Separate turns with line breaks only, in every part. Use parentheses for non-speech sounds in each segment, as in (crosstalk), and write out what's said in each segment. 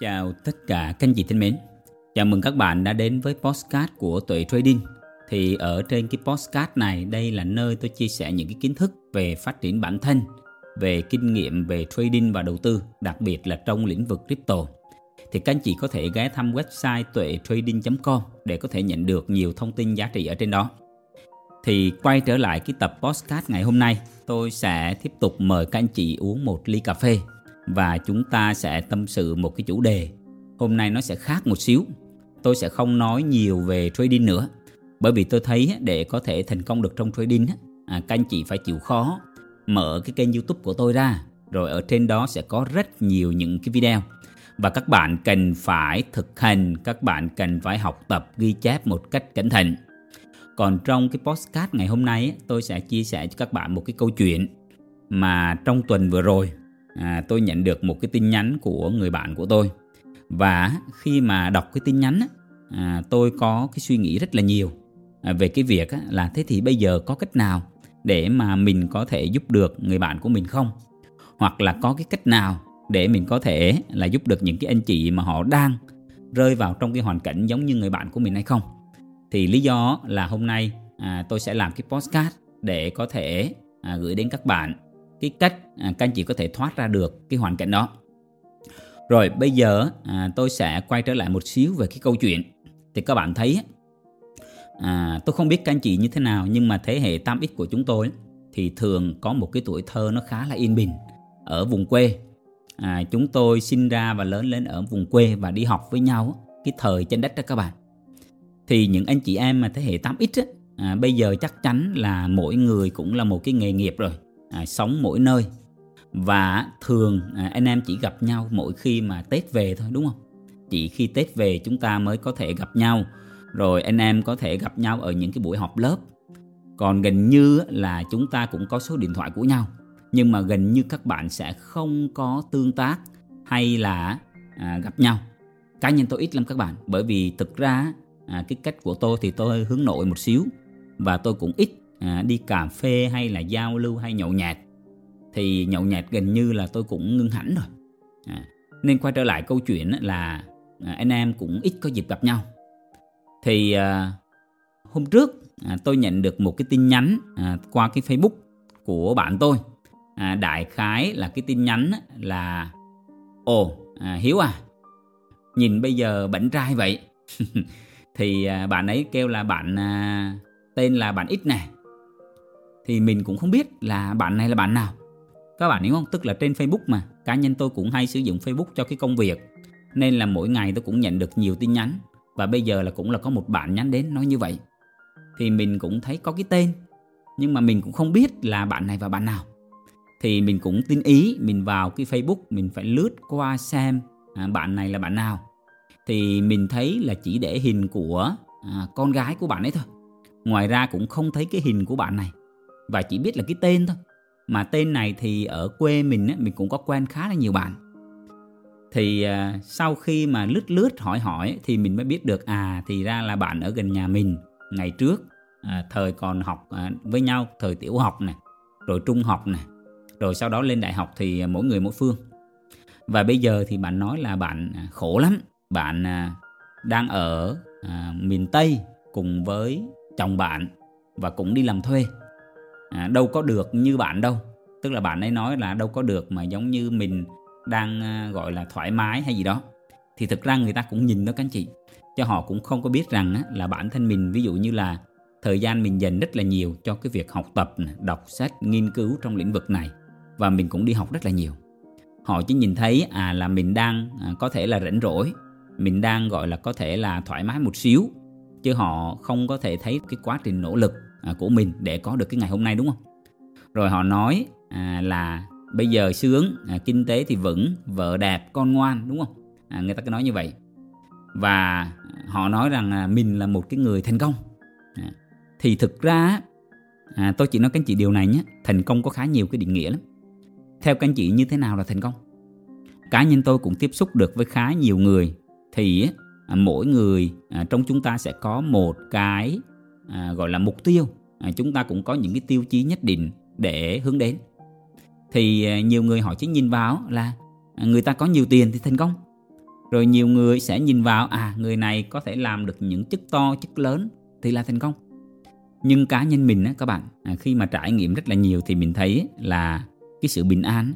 Chào tất cả các anh chị thân mến. Chào mừng các bạn đã đến với postcard của Tuệ Trading. Thì ở trên cái postcard này, đây là nơi tôi chia sẻ những cái kiến thức về phát triển bản thân, về kinh nghiệm về trading và đầu tư, đặc biệt là trong lĩnh vực crypto. Thì các anh chị có thể ghé thăm website tuệ-trading.com để có thể nhận được nhiều thông tin giá trị ở trên đó. Thì quay trở lại cái tập postcard ngày hôm nay, tôi sẽ tiếp tục mời các anh chị uống một ly cà phê và chúng ta sẽ tâm sự một cái chủ đề. Hôm nay nó sẽ khác một xíu. Tôi sẽ không nói nhiều về trading nữa. Bởi vì tôi thấy để có thể thành công được trong trading, à, các anh chị phải chịu khó mở cái kênh youtube của tôi ra. Rồi ở trên đó sẽ có rất nhiều những cái video. Và các bạn cần phải thực hành, các bạn cần phải học tập ghi chép một cách cẩn thận. Còn trong cái postcard ngày hôm nay tôi sẽ chia sẻ cho các bạn một cái câu chuyện mà trong tuần vừa rồi à, tôi nhận được một cái tin nhắn của người bạn của tôi. Và khi mà đọc cái tin nhắn à, tôi có cái suy nghĩ rất là nhiều à, về cái việc á, là thế thì bây giờ có cách nào để mà mình có thể giúp được người bạn của mình không? Hoặc là có cái cách nào để mình có thể là giúp được những cái anh chị mà họ đang rơi vào trong cái hoàn cảnh giống như người bạn của mình hay không? Thì lý do là hôm nay à, tôi sẽ làm cái postcard để có thể à, gửi đến các bạn cái cách à, các anh chị có thể thoát ra được cái hoàn cảnh đó. Rồi bây giờ à, tôi sẽ quay trở lại một xíu về cái câu chuyện. Thì các bạn thấy à, tôi không biết các anh chị như thế nào nhưng mà thế hệ 8X của chúng tôi thì thường có một cái tuổi thơ nó khá là yên bình ở vùng quê. À, chúng tôi sinh ra và lớn lên ở vùng quê và đi học với nhau cái thời trên đất đó các bạn. Thì những anh chị em mà thế hệ 8X á, à, bây giờ chắc chắn là mỗi người cũng là một cái nghề nghiệp rồi à, sống mỗi nơi. Và thường à, anh em chỉ gặp nhau mỗi khi mà Tết về thôi đúng không? Chỉ khi Tết về chúng ta mới có thể gặp nhau rồi anh em có thể gặp nhau ở những cái buổi họp lớp. Còn gần như là chúng ta cũng có số điện thoại của nhau nhưng mà gần như các bạn sẽ không có tương tác hay là à, gặp nhau. Cá nhân tôi ít lắm các bạn bởi vì thực ra à, cái cách của tôi thì tôi hướng nội một xíu và tôi cũng ít à, đi cà phê hay là giao lưu hay nhậu nhạt thì nhậu nhạt gần như là tôi cũng ngưng hẳn rồi. À, nên quay trở lại câu chuyện là à, anh em cũng ít có dịp gặp nhau. Thì à, hôm trước à, tôi nhận được một cái tin nhắn à, qua cái facebook của bạn tôi. À, đại khái là cái tin nhắn là ồ à, hiếu à nhìn bây giờ bảnh trai vậy. (laughs) Thì à, bạn ấy kêu là bạn à, tên là bạn ít này thì mình cũng không biết là bạn này là bạn nào. Các bạn hiểu không? Tức là trên Facebook mà. Cá nhân tôi cũng hay sử dụng Facebook cho cái công việc. Nên là mỗi ngày tôi cũng nhận được nhiều tin nhắn. Và bây giờ là cũng là có một bạn nhắn đến nói như vậy. Thì mình cũng thấy có cái tên. Nhưng mà mình cũng không biết là bạn này và bạn nào. Thì mình cũng tin ý mình vào cái Facebook mình phải lướt qua xem à, bạn này là bạn nào. Thì mình thấy là chỉ để hình của à, con gái của bạn ấy thôi. Ngoài ra cũng không thấy cái hình của bạn này và chỉ biết là cái tên thôi. Mà tên này thì ở quê mình á, mình cũng có quen khá là nhiều bạn. Thì uh, sau khi mà lướt lướt hỏi hỏi thì mình mới biết được à thì ra là bạn ở gần nhà mình. Ngày trước à, thời còn học à, với nhau thời tiểu học này rồi trung học này rồi sau đó lên đại học thì mỗi người mỗi phương. Và bây giờ thì bạn nói là bạn à, khổ lắm. Bạn à, đang ở à, miền tây cùng với chồng bạn và cũng đi làm thuê à, đâu có được như bạn đâu. Tức là bạn ấy nói là đâu có được mà giống như mình đang à, gọi là thoải mái hay gì đó. Thì thực ra người ta cũng nhìn đó các anh chị. Cho họ cũng không có biết rằng á, là bản thân mình ví dụ như là thời gian mình dành rất là nhiều cho cái việc học tập đọc sách nghiên cứu trong lĩnh vực này. Và mình cũng đi học rất là nhiều. Họ chỉ nhìn thấy à là mình đang à, có thể là rảnh rỗi. Mình đang gọi là có thể là thoải mái một xíu. Chứ họ không có thể thấy cái quá trình nỗ lực. À, của mình để có được cái ngày hôm nay đúng không? Rồi họ nói à, là bây giờ sướng à, kinh tế thì vững vợ đẹp con ngoan đúng không? À, người ta cứ nói như vậy. Và họ nói rằng à, mình là một cái người thành công. À, thì thực ra à, tôi chỉ nói các anh chị điều này nhé thành công có khá nhiều cái định nghĩa lắm. Theo các anh chị như thế nào là thành công? Cá nhân tôi cũng tiếp xúc được với khá nhiều người thì à, mỗi người à, trong chúng ta sẽ có một cái à, gọi là mục tiêu. À, chúng ta cũng có những cái tiêu chí nhất định để hướng đến. Thì à, nhiều người họ chỉ nhìn vào là à, người ta có nhiều tiền thì thành công. Rồi nhiều người sẽ nhìn vào à người này có thể làm được những chức to chức lớn thì là thành công. Nhưng cá nhân mình á các bạn à, khi mà trải nghiệm rất là nhiều thì mình thấy là cái sự bình an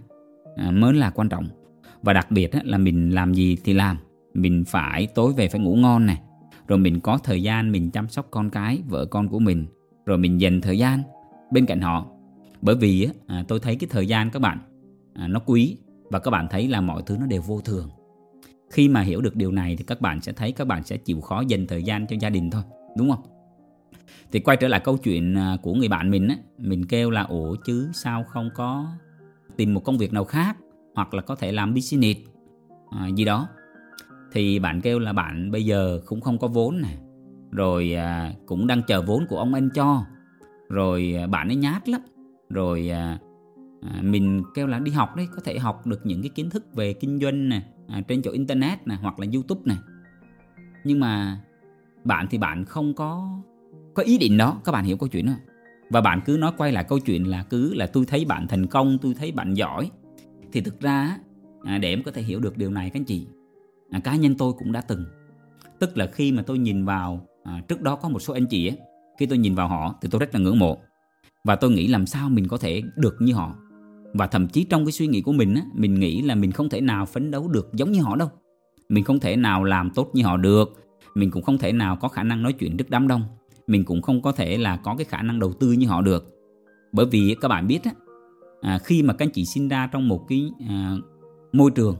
à, mới là quan trọng. Và đặc biệt á, là mình làm gì thì làm. Mình phải tối về phải ngủ ngon này rồi mình có thời gian mình chăm sóc con cái vợ con của mình. Rồi mình dành thời gian bên cạnh họ. Bởi vì à, tôi thấy cái thời gian các bạn à, nó quý và các bạn thấy là mọi thứ nó đều vô thường. Khi mà hiểu được điều này thì các bạn sẽ thấy các bạn sẽ chịu khó dành thời gian cho gia đình thôi đúng không? Thì quay trở lại câu chuyện à, của người bạn mình á mình kêu là ủa chứ sao không có tìm một công việc nào khác hoặc là có thể làm business à, gì đó? Thì bạn kêu là bạn bây giờ cũng không có vốn nè, rồi à, cũng đang chờ vốn của ông anh cho. Rồi à, bạn ấy nhát lắm. Rồi à, à, mình kêu là đi học đấy có thể học được những cái kiến thức về kinh doanh nè à, trên chỗ internet nè hoặc là youtube nè. Nhưng mà bạn thì bạn không có có ý định đó các bạn hiểu câu chuyện không? và bạn cứ nói quay lại câu chuyện là cứ là tôi thấy bạn thành công tôi thấy bạn giỏi. Thì thực ra à, để em có thể hiểu được điều này các anh chị à, cá nhân tôi cũng đã từng. Tức là khi mà tôi nhìn vào à, trước đó có một số anh chị ấy, khi tôi nhìn vào họ thì tôi rất là ngưỡng mộ. Và tôi nghĩ làm sao mình có thể được như họ. Và thậm chí trong cái suy nghĩ của mình á, mình nghĩ là mình không thể nào phấn đấu được giống như họ đâu. Mình không thể nào làm tốt như họ được. Mình cũng không thể nào có khả năng nói chuyện trước đám đông. Mình cũng không có thể là có cái khả năng đầu tư như họ được. Bởi vì các bạn biết á, à, khi mà các anh chị sinh ra trong một cái à, môi trường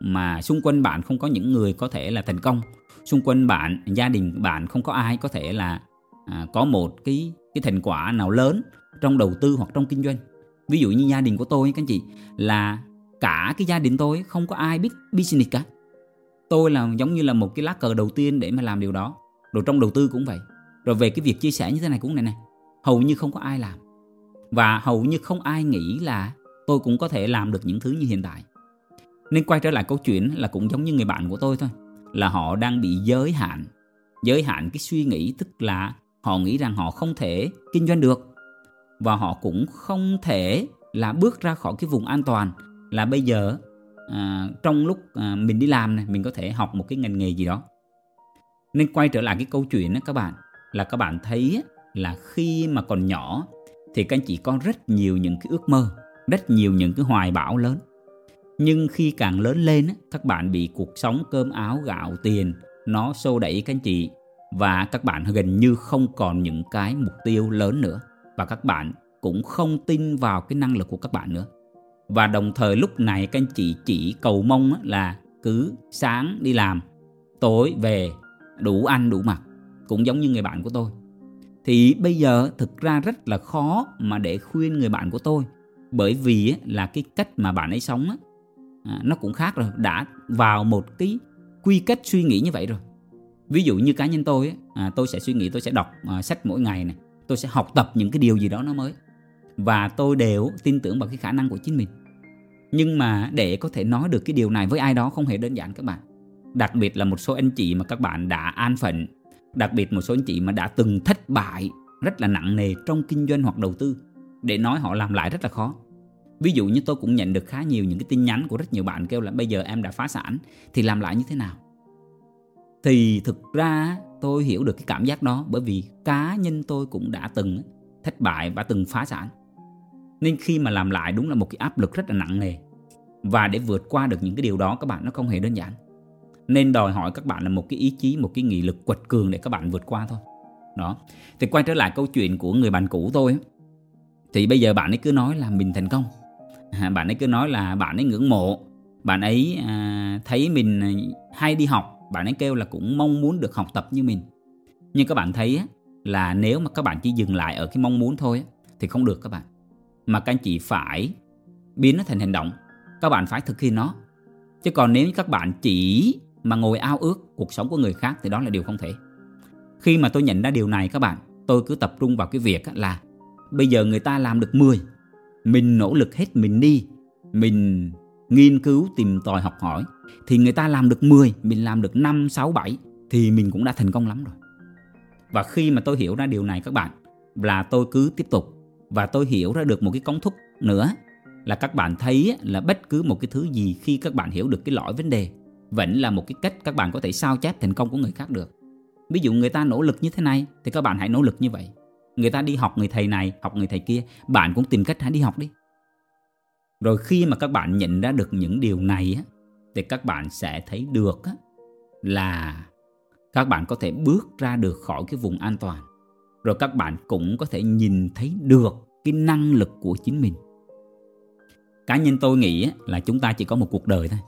mà xung quanh bạn không có những người có thể là thành công. Xung quanh bạn gia đình bạn không có ai có thể là à, có một cái cái thành quả nào lớn trong đầu tư hoặc trong kinh doanh. Ví dụ như gia đình của tôi các anh chị là cả cái gia đình tôi không có ai biết business cả. Tôi là giống như là một cái lá cờ đầu tiên để mà làm điều đó. Rồi trong đầu tư cũng vậy. Rồi về cái việc chia sẻ như thế này cũng này này. Hầu như không có ai làm. Và hầu như không ai nghĩ là tôi cũng có thể làm được những thứ như hiện tại nên quay trở lại câu chuyện là cũng giống như người bạn của tôi thôi là họ đang bị giới hạn. Giới hạn cái suy nghĩ tức là họ nghĩ rằng họ không thể kinh doanh được. Và họ cũng không thể là bước ra khỏi cái vùng an toàn là bây giờ à, trong lúc à, mình đi làm này mình có thể học một cái ngành nghề gì đó. Nên quay trở lại cái câu chuyện đó các bạn là các bạn thấy là khi mà còn nhỏ thì các anh chị có rất nhiều những cái ước mơ rất nhiều những cái hoài bão lớn nhưng khi càng lớn lên các bạn bị cuộc sống cơm áo gạo tiền nó xô đẩy các anh chị. Và các bạn gần như không còn những cái mục tiêu lớn nữa. Và các bạn cũng không tin vào cái năng lực của các bạn nữa. Và đồng thời lúc này các anh chị chỉ cầu mong là cứ sáng đi làm, tối về, đủ ăn đủ mặc. Cũng giống như người bạn của tôi. Thì bây giờ thực ra rất là khó mà để khuyên người bạn của tôi. Bởi vì là cái cách mà bạn ấy sống à, nó cũng khác rồi đã vào một cái quy kết suy nghĩ như vậy rồi. Ví dụ như cá nhân tôi à, tôi sẽ suy nghĩ tôi sẽ đọc à, sách mỗi ngày này tôi sẽ học tập những cái điều gì đó nó mới và tôi đều tin tưởng vào cái khả năng của chính mình. Nhưng mà để có thể nói được cái điều này với ai đó không hề đơn giản các bạn. Đặc biệt là một số anh chị mà các bạn đã an phận đặc biệt một số anh chị mà đã từng thất bại rất là nặng nề trong kinh doanh hoặc đầu tư để nói họ làm lại rất là khó ví dụ như tôi cũng nhận được khá nhiều những cái tin nhắn của rất nhiều bạn kêu là bây giờ em đã phá sản, thì làm lại như thế nào? Thì thực ra tôi hiểu được cái cảm giác đó, bởi vì cá nhân tôi cũng đã từng thất bại và từng phá sản. Nên khi mà làm lại đúng là một cái áp lực rất là nặng nề. Và để vượt qua được những cái điều đó, các bạn nó không hề đơn giản. Nên đòi hỏi các bạn là một cái ý chí, một cái nghị lực quật cường để các bạn vượt qua thôi. Đó. Thì quay trở lại câu chuyện của người bạn cũ tôi thì bây giờ bạn ấy cứ nói là mình thành công à, bạn ấy cứ nói là bạn ấy ngưỡng mộ. Bạn ấy à, thấy mình à, hay đi học bạn ấy kêu là cũng mong muốn được học tập như mình. Nhưng các bạn thấy á, là nếu mà các bạn chỉ dừng lại ở cái mong muốn thôi á, thì không được các bạn. Mà các anh chị phải biến nó thành hành động. Các bạn phải thực hiện nó. Chứ còn nếu các bạn chỉ mà ngồi ao ước cuộc sống của người khác thì đó là điều không thể. Khi mà tôi nhận ra điều này các bạn tôi cứ tập trung vào cái việc là bây giờ người ta làm được 10 mình nỗ lực hết mình đi. Mình nghiên cứu tìm tòi học hỏi. Thì người ta làm được 10 mình làm được 5, 6, 7 thì mình cũng đã thành công lắm rồi. Và khi mà tôi hiểu ra điều này các bạn là tôi cứ tiếp tục. Và tôi hiểu ra được một cái công thức nữa là các bạn thấy là bất cứ một cái thứ gì khi các bạn hiểu được cái lõi vấn đề vẫn là một cái cách các bạn có thể sao chép thành công của người khác được. Ví dụ người ta nỗ lực như thế này thì các bạn hãy nỗ lực như vậy người ta đi học người thầy này học người thầy kia. Bạn cũng tìm cách hãy đi học đi. Rồi khi mà các bạn nhận ra được những điều này á, thì các bạn sẽ thấy được á, là các bạn có thể bước ra được khỏi cái vùng an toàn. Rồi các bạn cũng có thể nhìn thấy được cái năng lực của chính mình. Cá nhân tôi nghĩ là chúng ta chỉ có một cuộc đời thôi.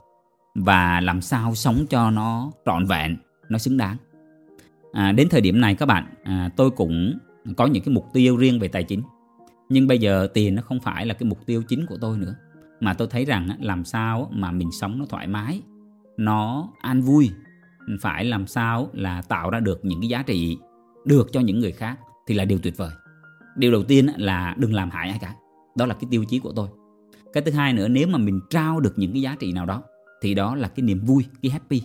Và làm sao sống cho nó trọn vẹn nó xứng đáng. À, đến thời điểm này các bạn à, tôi cũng có những cái mục tiêu riêng về tài chính. Nhưng bây giờ tiền nó không phải là cái mục tiêu chính của tôi nữa. Mà tôi thấy rằng làm sao mà mình sống nó thoải mái, nó an vui, phải làm sao là tạo ra được những cái giá trị được cho những người khác thì là điều tuyệt vời. Điều đầu tiên là đừng làm hại ai cả. Đó là cái tiêu chí của tôi. Cái thứ hai nữa, nếu mà mình trao được những cái giá trị nào đó, thì đó là cái niềm vui, cái happy.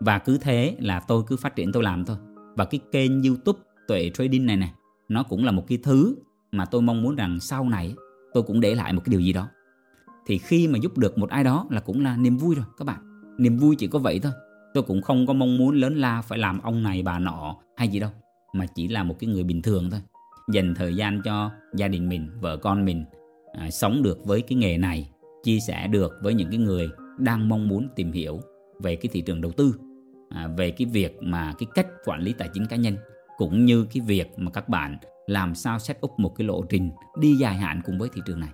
Và cứ thế là tôi cứ phát triển, tôi làm thôi. Và cái kênh youtube tuệ trading này nè nó cũng là một cái thứ mà tôi mong muốn rằng sau này tôi cũng để lại một cái điều gì đó. Thì khi mà giúp được một ai đó là cũng là niềm vui rồi các bạn. Niềm vui chỉ có vậy thôi. Tôi cũng không có mong muốn lớn la phải làm ông này bà nọ hay gì đâu mà chỉ là một cái người bình thường thôi. Dành thời gian cho gia đình mình vợ con mình à, sống được với cái nghề này chia sẻ được với những cái người đang mong muốn tìm hiểu về cái thị trường đầu tư à, về cái việc mà cái cách quản lý tài chính cá nhân cũng như cái việc mà các bạn làm sao set up một cái lộ trình đi dài hạn cùng với thị trường này.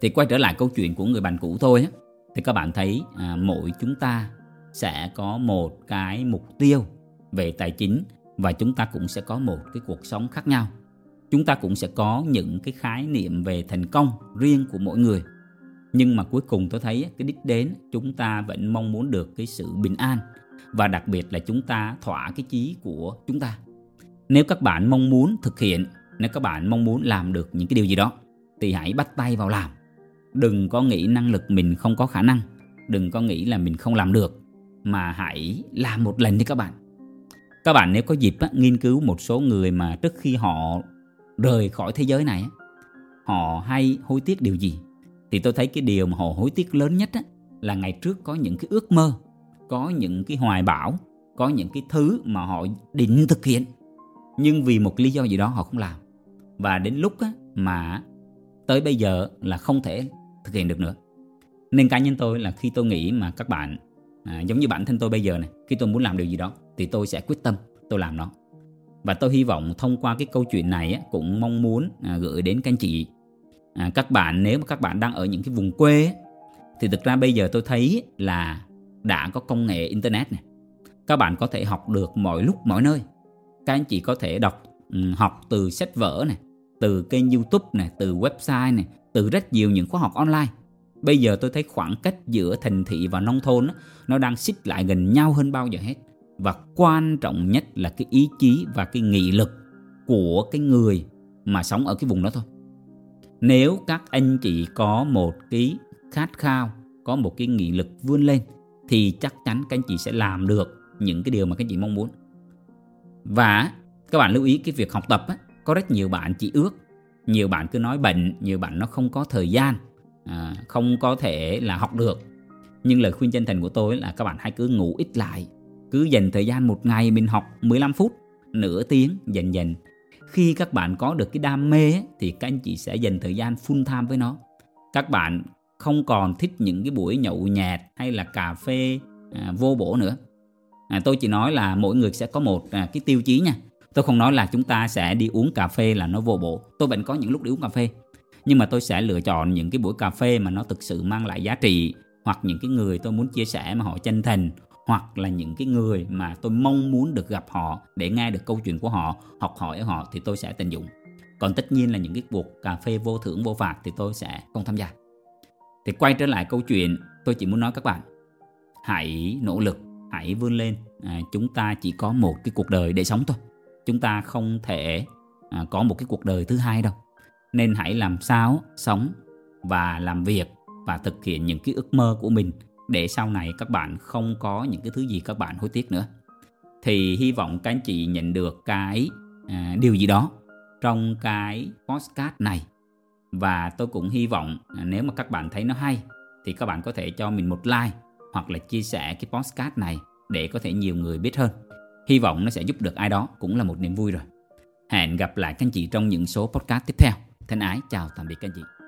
Thì quay trở lại câu chuyện của người bạn cũ thôi á, thì các bạn thấy à, mỗi chúng ta sẽ có một cái mục tiêu về tài chính và chúng ta cũng sẽ có một cái cuộc sống khác nhau. Chúng ta cũng sẽ có những cái khái niệm về thành công riêng của mỗi người. Nhưng mà cuối cùng tôi thấy cái đích đến chúng ta vẫn mong muốn được cái sự bình an và đặc biệt là chúng ta thỏa cái chí của chúng ta. Nếu các bạn mong muốn thực hiện nếu các bạn mong muốn làm được những cái điều gì đó thì hãy bắt tay vào làm. Đừng có nghĩ năng lực mình không có khả năng. Đừng có nghĩ là mình không làm được mà hãy làm một lần đi các bạn. Các bạn nếu có dịp á, nghiên cứu một số người mà trước khi họ rời khỏi thế giới này họ hay hối tiếc điều gì? Thì tôi thấy cái điều mà họ hối tiếc lớn nhất á, là ngày trước có những cái ước mơ có những cái hoài bão có những cái thứ mà họ định thực hiện. Nhưng vì một lý do gì đó họ không làm. Và đến lúc á, mà tới bây giờ là không thể thực hiện được nữa. Nên cá nhân tôi là khi tôi nghĩ mà các bạn à, giống như bản thân tôi bây giờ này khi tôi muốn làm điều gì đó thì tôi sẽ quyết tâm tôi làm nó. Và tôi hy vọng thông qua cái câu chuyện này á, cũng mong muốn à, gửi đến các anh chị. À, các bạn nếu mà các bạn đang ở những cái vùng quê thì thực ra bây giờ tôi thấy là đã có công nghệ internet này các bạn có thể học được mọi lúc, mọi nơi. Các anh chị có thể đọc ừ, học từ sách vở này từ kênh youtube này từ website này từ rất nhiều những khóa học online. Bây giờ tôi thấy khoảng cách giữa thành thị và nông thôn nó đang xích lại gần nhau hơn bao giờ hết. Và quan trọng nhất là cái ý chí và cái nghị lực của cái người mà sống ở cái vùng đó thôi. Nếu các anh chị có một cái khát khao, có một cái nghị lực vươn lên thì chắc chắn các anh chị sẽ làm được những cái điều mà các anh chị mong muốn. Và các bạn lưu ý cái việc học tập á, có rất nhiều bạn chỉ ước nhiều bạn cứ nói bệnh nhiều bạn nó không có thời gian à, không có thể là học được. Nhưng lời khuyên chân thành của tôi là các bạn hãy cứ ngủ ít lại cứ dành thời gian một ngày mình học 15 phút nửa tiếng dần dần. Khi các bạn có được cái đam mê thì các anh chị sẽ dành thời gian full time với nó. Các bạn không còn thích những cái buổi nhậu nhẹt hay là cà phê à, vô bổ nữa. À, tôi chỉ nói là mỗi người sẽ có một à, cái tiêu chí nha. Tôi không nói là chúng ta sẽ đi uống cà phê là nó vô bổ. Tôi vẫn có những lúc đi uống cà phê. Nhưng mà tôi sẽ lựa chọn những cái buổi cà phê mà nó thực sự mang lại giá trị hoặc những cái người tôi muốn chia sẻ mà họ chân thành hoặc là những cái người mà tôi mong muốn được gặp họ để nghe được câu chuyện của họ học hỏi họ thì tôi sẽ tận dụng. Còn tất nhiên là những cái cuộc cà phê vô thưởng vô phạt thì tôi sẽ không tham gia thì quay trở lại câu chuyện tôi chỉ muốn nói các bạn. Hãy nỗ lực hãy vươn lên. À, chúng ta chỉ có một cái cuộc đời để sống thôi. Chúng ta không thể à, có một cái cuộc đời thứ hai đâu. Nên hãy làm sao sống và làm việc và thực hiện những cái ước mơ của mình để sau này các bạn không có những cái thứ gì các bạn hối tiếc nữa. Thì hy vọng các anh chị nhận được cái à, điều gì đó trong cái postcard này và tôi cũng hy vọng à, nếu mà các bạn thấy nó hay, thì các bạn có thể cho mình một like hoặc là chia sẻ cái podcast này để có thể nhiều người biết hơn. Hy vọng nó sẽ giúp được ai đó cũng là một niềm vui rồi. Hẹn gặp lại các anh chị trong những số podcast tiếp theo. Thân ái, chào tạm biệt các anh chị.